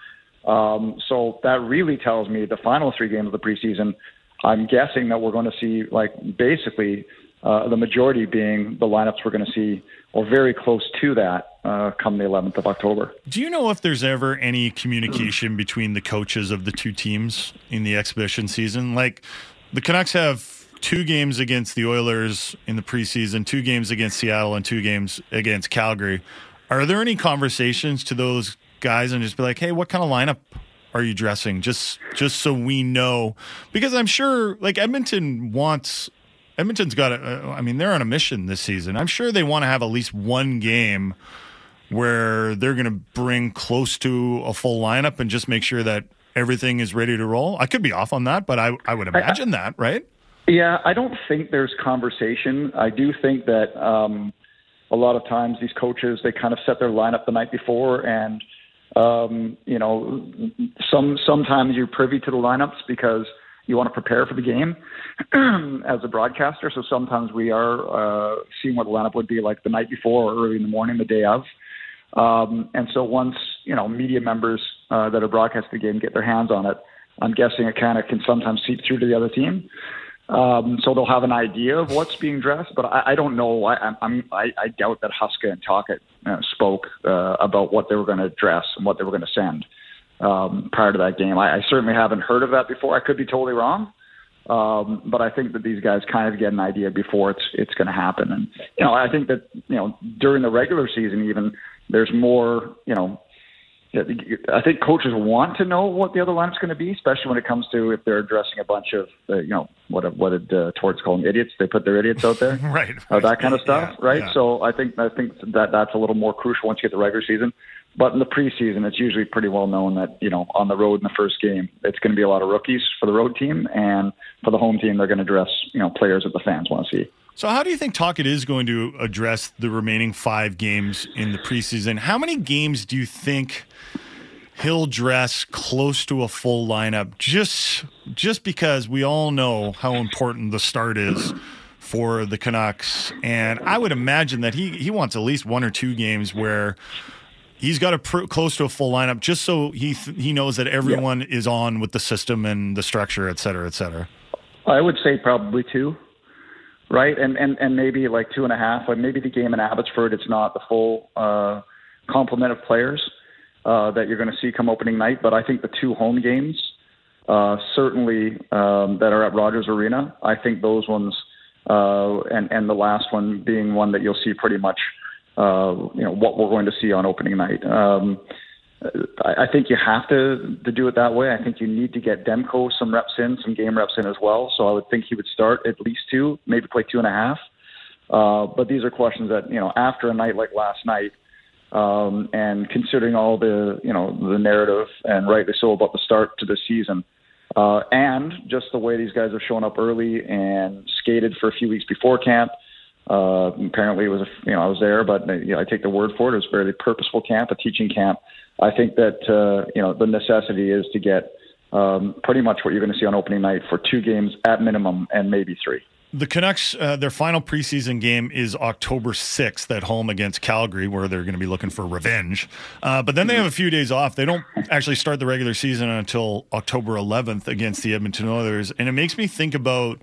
Um, so that really tells me the final three games of the preseason. I'm guessing that we're going to see like basically uh, the majority being the lineups we're going to see, or very close to that, uh, come the 11th of October. Do you know if there's ever any communication between the coaches of the two teams in the exhibition season? Like the Canucks have two games against the Oilers in the preseason, two games against Seattle, and two games against Calgary. Are there any conversations to those guys and just be like, hey, what kind of lineup are you dressing? Just just so we know, because I'm sure like Edmonton wants. Edmonton's got a, uh, I mean, they're on a mission this season. I'm sure they want to have at least one game where they're going to bring close to a full lineup and just make sure that everything is ready to roll. I could be off on that, but I, I would imagine that, right? Yeah, I don't think there's conversation. I do think that um, a lot of times these coaches they kind of set their lineup the night before, and um, you know, some sometimes you're privy to the lineups because you want to prepare for the game <clears throat> as a broadcaster. So sometimes we are uh, seeing what the lineup would be like the night before or early in the morning, the day of. Um, and so once you know media members uh, that are broadcasting the game get their hands on it, I'm guessing it kind of can sometimes seep through to the other team. Um, so they'll have an idea of what's being dressed, but I, I don't know. I, I'm, I, I doubt that Huska and Tocchet uh, spoke uh, about what they were going to dress and what they were going to send um, prior to that game. I, I certainly haven't heard of that before. I could be totally wrong, Um, but I think that these guys kind of get an idea before it's it's going to happen, and you know I think that you know during the regular season even there's more you know I think coaches want to know what the other lineup's going to be, especially when it comes to if they're addressing a bunch of, uh, you know, what what did uh, Torts call them idiots? They put their idiots out there, <laughs> right? Uh, that kind of stuff, Yeah, right? yeah. So I think I think that that's a little more crucial once you get the regular season. But in the preseason, it's usually pretty well known that you know on the road in the first game, it's going to be a lot of rookies for the road team, and for the home team, they're going to dress you know players that the fans want to see. So, how do you think Tocchet is going to address the remaining five games in the preseason? How many games do you think he'll dress close to a full lineup? Just, just because we all know how important the start is for the Canucks, and I would imagine that he he wants at least one or two games where. He's got a pr- close to a full lineup, just so he th- he knows that everyone is on with the system and the structure, et cetera, et cetera. I would say probably two, right? And and and maybe like two and a half. Like maybe the game in Abbotsford, it's not the full uh, complement of players uh, that you're going to see come opening night. But I think the two home games, uh, certainly um, that are at Rogers Arena, I think those ones, uh, and and the last one being one that you'll see pretty much, uh, you know, what we're going to see on opening night. Um, I I think you have to to do it that way. I think you need to get Demko some reps in, some game reps in as well. So I would think he would start at least two, maybe play two and a half. Uh, but these are questions that you know after a night like last night, um, and considering all the you know the narrative and rightly so about the start to the season, uh, and just the way these guys have shown up early and skated for a few weeks before camp. Uh, apparently, it was a, you know I was there, but you know, I take the word for it. It was a very purposeful camp, a teaching camp. I think that uh, you know the necessity is to get um, pretty much what you're going to see on opening night for two games at minimum, and maybe three. The Canucks, uh, their final preseason game is October 6th at home against Calgary, where they're going to be looking for revenge. Uh, but then they have a few days off. They don't actually start the regular season until October 11th against the Edmonton Oilers. And it makes me think about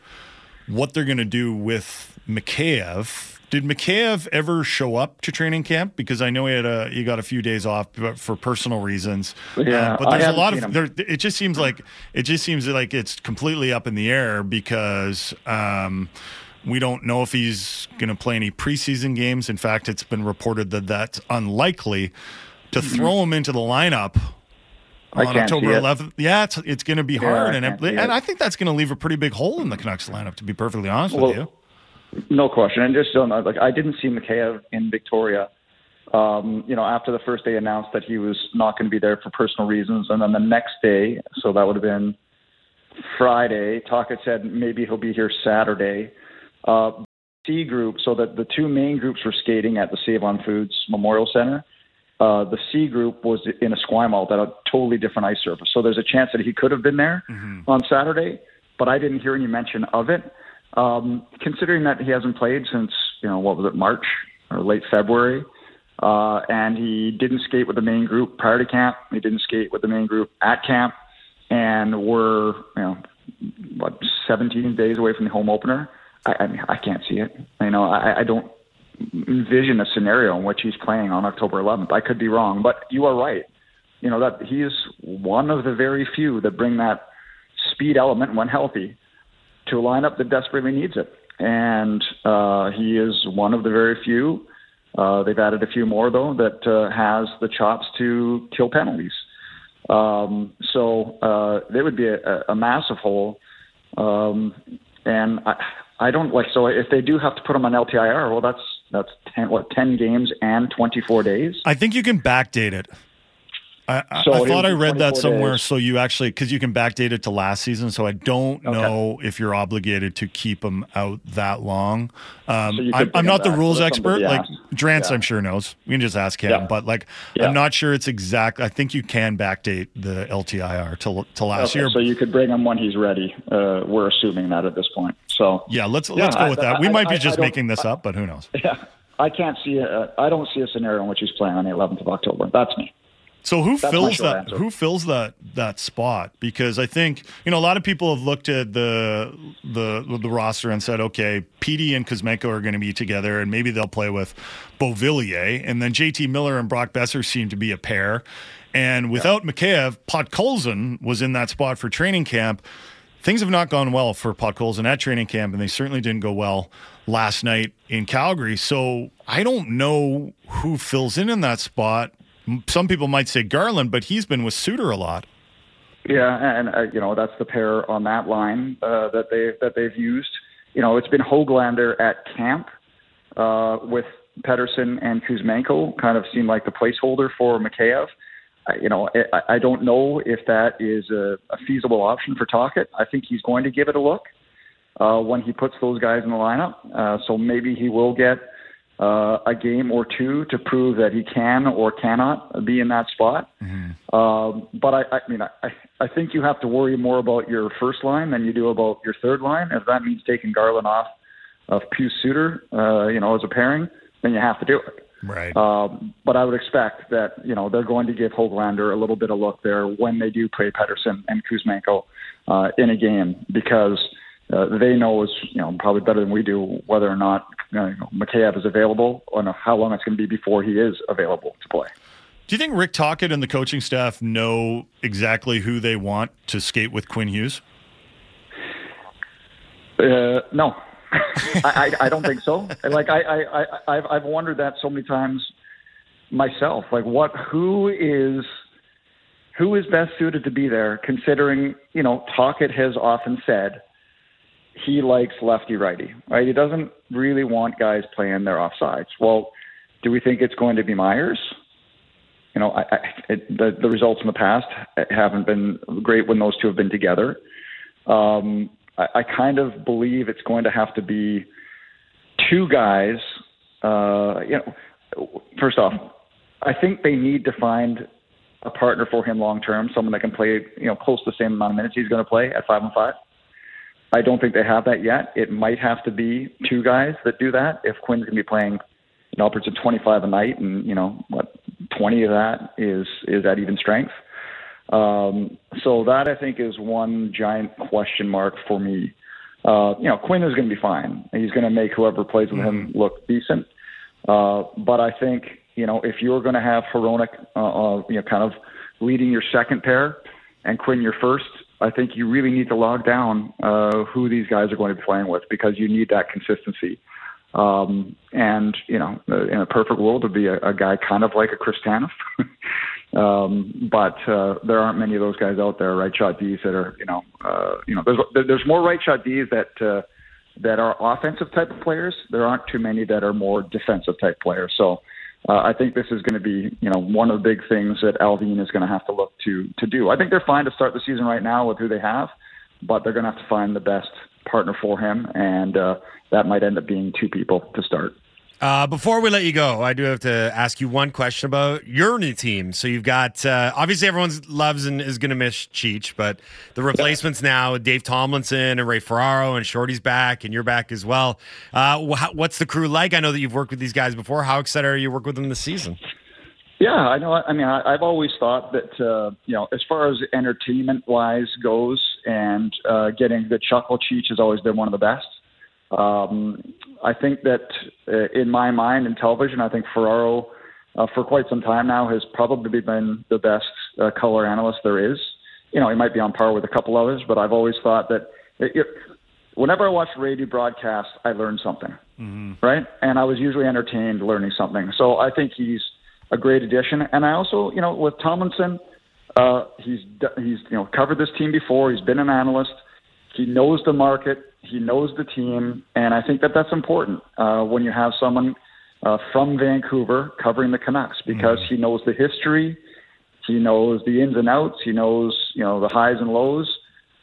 what they're going to do with Mikheyev. Did Mikheyev ever show up to training camp? Because I know he had a he got a few days off but for personal reasons. Yeah, Uh, but there's a lot of there. It just seems like it just seems like it's completely up in the air because um, we don't know if he's going to play any preseason games. In fact, it's been reported that that's unlikely. To throw him into the lineup Mm-hmm. On October see it. 11th, yeah, it's it's going to be Yeah, hard, I and it, and. I think that's going to leave a pretty big hole in the Canucks lineup. To be perfectly honest Well, with you. No question. And just that, like I didn't see Mikheyev in Victoria. Um, you know, after the first day announced that he was not going to be there for personal reasons, and then the next day, so that would have been Friday. Tocchet said maybe he'll be here Saturday. Uh, C group, so that the two main groups were skating at the Save on Foods Memorial Center. Uh, the C group was in a Esquimalt at a totally different ice surface. So there's a chance that he could have been there on Saturday, but I didn't hear any mention of it. Um, considering that he hasn't played since, you know, what was it, March or late February, uh, and he didn't skate with the main group prior to camp. He didn't skate with the main group at camp, and we're, you know, what, 17 days away from the home opener. I, I mean, I can't see it. You know, I, I don't envision a scenario in which he's playing on October 11th. I could be wrong, but you are right. You know that he is one of the very few that bring that speed element when healthy to a lineup that desperately needs it, and uh, he is one of the very few. Uh, they've added a few more though that uh, has the chops to kill penalties. Um, so uh, there would be a, a massive hole, um, and I, I don't like. So if they do have to put him on LTIR, well, that's that's ten what ten games and twenty four days. I think you can backdate it. I, I, So I thought I read that somewhere. days. So you actually, because you can backdate it to last season. So I don't Okay. know if you're obligated to keep them out that long. Um, So I'm, I'm not the rules expert. Like. Drance, Yeah. I'm sure knows. We can just ask him. Yeah. But like, Yeah. I'm not sure it's exact. I think you can backdate the LTIR to to last Okay, year. so you could bring him when he's ready. Uh, we're assuming that at this point. So yeah, let's let's go with I- that. We I- might be just making this up, but who knows? <laughs> yeah, I can't see. I don't see a scenario in which he's playing on the 11th of October. That's me. So who That's fills that? answer. Who fills that that spot? Because I think you know a lot of people have looked at the the the roster and said, okay, PD and Kuzmenko are going to be together, and maybe they'll play with Beauvillier, and then JT Miller and Brock Boeser seem to be a pair. And without Mikheyev, Podkolzin was in that spot for training camp. things have not gone well for Podkolzin at training camp, and they certainly didn't go well last night in Calgary. So I don't know who fills in in that spot. Some people might say Garland, but he's been with Suter a lot. Yeah, and uh, you know that's the pair on that line uh, that they that they've used. You know, it's been Höglander at camp uh, with Pettersson and Kuzmenko kind of seemed like the placeholder for Mikheyev. I, you know, I, I don't know if that is a, a feasible option for Tocchet. I think he's going to give it a look uh, when he puts those guys in the lineup. Uh, so maybe he will get uh, a game or two to prove that he can or cannot be in that spot. Um, but I, I mean, I, I think you have to worry more about your first line than you do about your third line. If that means taking Garland off of Pius Suter, uh, you know, as a pairing, then you have to do it. Right. Um, but I would expect that you know they're going to give Höglander a little bit of look there when they do play Pettersson and Kuzmenko uh, in a game because uh, they know as you know probably better than we do whether or not you know, Mikheyev is available and how long it's going to be before he is available to play. Do you think Rick Tocchet and the coaching staff know exactly who they want to skate with Quinn Hughes? Uh, no, <laughs> I, I, I don't think so. <laughs> Like I, I, I, I've, I've wondered that so many times myself. Like, what, who is, who is best suited to be there? Considering, you know, Tocchet has often said he likes lefty righty, right? He doesn't really want guys playing their offsides. Well, do we think it's going to be Myers? You know, I, I, it, the, the results in the past haven't been great when those two have been together. Um, I, I kind of believe it's going to have to be two guys. Uh, you know, first off, I think they need to find a partner for him long term, someone that can play, you know, close to the same amount of minutes he's going to play at five and five. I don't think they have that yet. It might have to be two guys that do that. If Quinn's going to be playing you know, upwards of 25 a night, and you know what, 20 of that is is at even strength. Um, so that I think is one giant question mark for me. Uh, you know, Quinn is going to be fine. He's going to make whoever plays with him look decent. Uh, but I think you know if you're going to have Hronek, uh, uh, you know, kind of leading your second pair, and Quinn your first, I think you really need to log down uh, who these guys are going to be playing with because you need that consistency. Um, and you know, in a perfect world, would be a, a guy kind of like a Chris Tanev. <laughs> um, but uh, there aren't many of those guys out there, right shot Ds that are, you know, uh, you know, there's there's more right shot Ds that uh, that are offensive type of players. There aren't too many that are more defensive type players. So. Uh, I think this is going to be, you know, one of the big things that Allvin is going to have to look to to do. I think they're fine to start the season right now with who they have, but they're going to have to find the best partner for him, and uh, that might end up being two people to start. Uh, before we let you go, I do have to ask you one question about your new team. So you've got uh, obviously everyone loves and is going to miss Cheech, but the replacements now Dave Tomlinson and Ray Ferraro and Shorty's back and you're back as well. Uh, wh- what's the crew like? I know that you've worked with these guys before. How excited are you to work with them this season? Yeah, I know. I mean, I, I've always thought that uh, you know, as far as entertainment wise goes, and uh, getting the chuckle Cheech has always been one of the best. Um, I think that uh, in my mind, in television, I think Ferraro, uh, for quite some time now, has probably been the best uh, color analyst there is. You know, he might be on par with a couple others, but I've always thought that it, it, whenever I watch radio broadcasts, I learn something, Mm-hmm. right? And I was usually entertained learning something. So I think he's a great addition. And I also, you know, with Tomlinson, uh, he's he's you know covered this team before. He's been an analyst. He knows the market. He knows the team, and I think that that's important uh, when you have someone uh, from Vancouver covering the Canucks because he knows the history. He knows the ins and outs. He knows you know the highs and lows.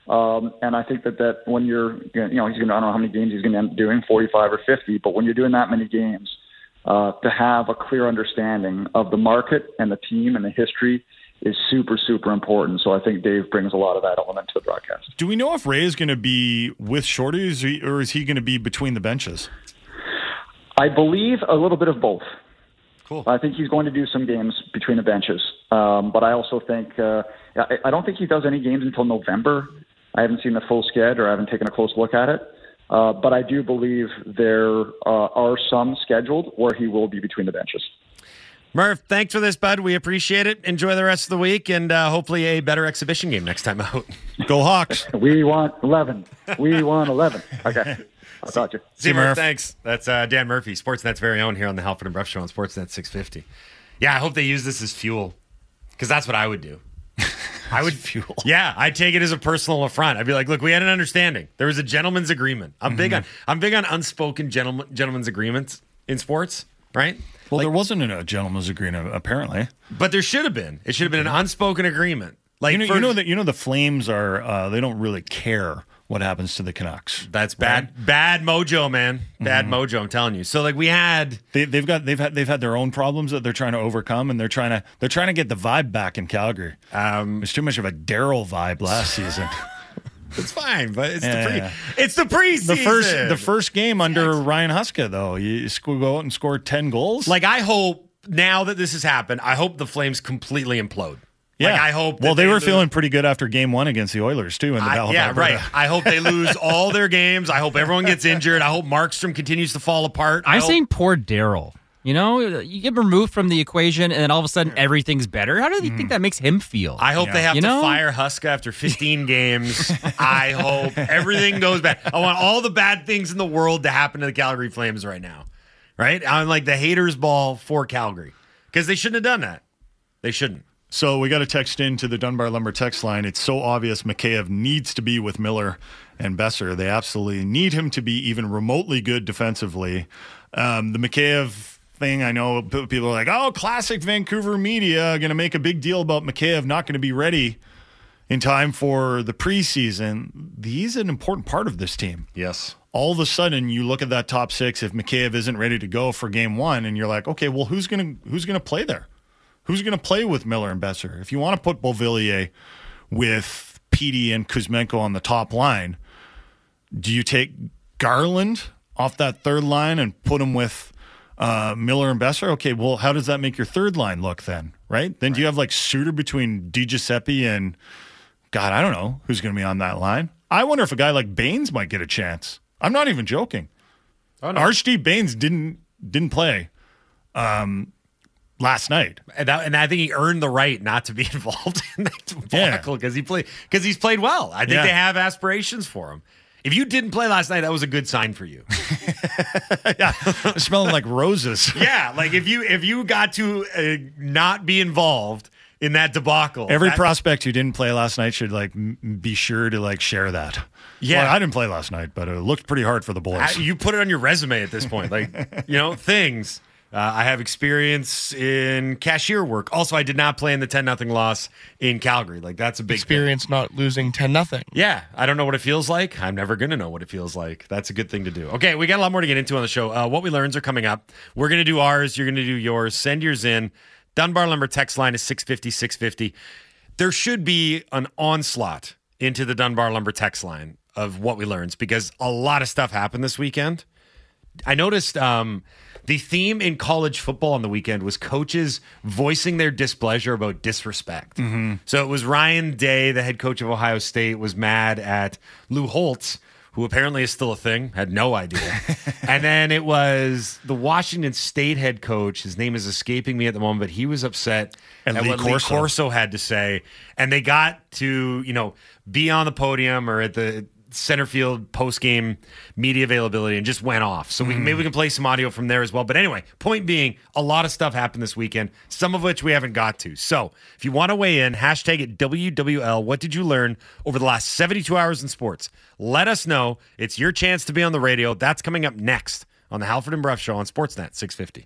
Um, and I think that that when you're you know he's going to I don't know how many games he's going to end up doing 45 or 50, but when you're doing that many games, uh, to have a clear understanding of the market and the team and the history is super, super important. So I think Dave brings a lot of that element to the broadcast. Do we know if Ray is going to be with Shorty, or is he, or is he going to be between the benches? I believe a little bit of both. Cool. I think he's going to do some games between the benches, um, but I also think uh, I, I don't think he does any games until November. I haven't seen the full schedule or I haven't taken a close look at it. Uh, but I do believe there uh, are some scheduled where he will be between the benches. Murph, thanks for this, bud. We appreciate it. Enjoy the rest of the week and uh, hopefully a better exhibition game next time out. <laughs> Go Hawks. <laughs> We want 11. We want 11. Okay. I'll talk to you. See you, Murph. Thanks. That's uh, Dan Murphy, Sportsnet's very own here on the Halford and Brough Show on Sportsnet 650. Yeah, I hope they use this as fuel because that's what I would do. <laughs> I would fuel. Yeah, I'd take it as a personal affront. I'd be like, "Look, we had an understanding. There was a gentleman's agreement. I'm big Mhm. on I'm big on unspoken gentleman, gentleman's agreements in sports, right? Well, there wasn't a gentleman's agreement apparently. But there should have been. It should have been an unspoken agreement. Like you know, for- you know that you know the Flames are uh, they don't really care what happens to the Canucks. That's bad, bad mojo, man. Bad Mm-hmm. mojo. I'm telling you. So like we had, They, they've got they've had they've had their own problems that they're trying to overcome, and they're trying to they're trying to get the vibe back in Calgary. Um, There's too much of a Darryl vibe last season. <laughs> it's fine, but it's Yeah. the pre, it's the preseason. the first the first game under Ryan Huska though, you go out and score ten goals. Like I hope now that this has happened, I hope the Flames completely implode. yeah, Like I hope. Well, that they were lose- feeling pretty good after game one against the Oilers too. In the I- Battle of yeah, Alberta. right. I hope they <laughs> lose all their games. I hope everyone gets injured. I hope Markstrom continues to fall apart. I I'm hope- saying poor Darryl. You know, you get removed from the equation, and then all of a sudden everything's better. How do you think that makes him feel? I hope they have You to know? fire Huska after 15 <laughs> games. I hope everything goes bad. I want all the bad things in the world to happen to the Calgary Flames right now. Right? I'm like the haters ball for Calgary because they shouldn't have done that. They shouldn't. So we got to text into the Dunbar Lumber text line. It's so obvious Mikheyev needs to be with Miller and Boeser. They absolutely need him to be even remotely good defensively. Um, the Mikheyev thing, I know people are like, oh, classic Vancouver media, going to make a big deal about Mikheyev not going to be ready in time for the preseason. He's an important part of this team. Yes. All of a sudden, you look at that top six. If Mikheyev isn't ready to go for game one, and you're like, okay, well, who's gonna who's gonna play there? Who's going to play with Miller and Boeser? If you want to put Beauvillier with Petey and Kuzmenko on the top line, do you take Garland off that third line and put him with uh, Miller and Boeser? Okay, well, how does that make your third line look then? Right? Then do you have like Suter between Di Giuseppe and God? I don't know who's going to be on that line. I wonder if a guy like Bains might get a chance. I'm not even joking. Oh, no. Arshdeep Bains didn't didn't play um, last night. And, that, and I think he earned the right not to be <laughs> involved in that debacle because he played because he's played well. I think Yeah. they have aspirations for him. If you didn't play last night, that was a good sign for you. <laughs> yeah, <laughs> smelling like roses. <laughs> yeah, like if you if you got to uh, not be involved in that debacle, Every that- prospect who didn't play last night should like m- be sure to like share that. Yeah. Well, I didn't play last night, but it looked pretty hard for the boys. I- you put it on your resume at this point, like you know things. Uh, I have experience in cashier work. Also, I did not play in the ten nothing loss in Calgary. Like that's a big thing. Experience not losing ten nothing. Yeah, I don't know what it feels like. I'm never going to know what it feels like. That's a good thing to do. Okay, we got a lot more to get into on the show. Uh, what we learns are coming up. We're going to do ours. You're going to do yours. Send yours in. Dunbar Lumber text line is 650 650. There should be an onslaught into the Dunbar Lumber text line of what we learns because a lot of stuff happened this weekend. I noticed um, the theme in college football on the weekend was coaches voicing their displeasure about disrespect. Mm-hmm. So it was Ryan Day, the head coach of Ohio State, was mad at Lou Holtz, who apparently is still a thing, had no idea. <laughs> and then it was the Washington State head coach. His name is escaping me at the moment, but he was upset And at Lee what Corso. Lee Corso had to say. And they got to, you know, be on the podium or at the center field post game media availability and just went off. So we, maybe we can play some audio from there as well. But anyway, point being, a lot of stuff happened this weekend, some of which we haven't got to. So if you want to weigh in, hashtag it WWL. What did you learn over the last 72 hours in sports? Let us know. It's your chance to be on the radio. That's coming up next on the Halford and Brough Show on Sportsnet 650.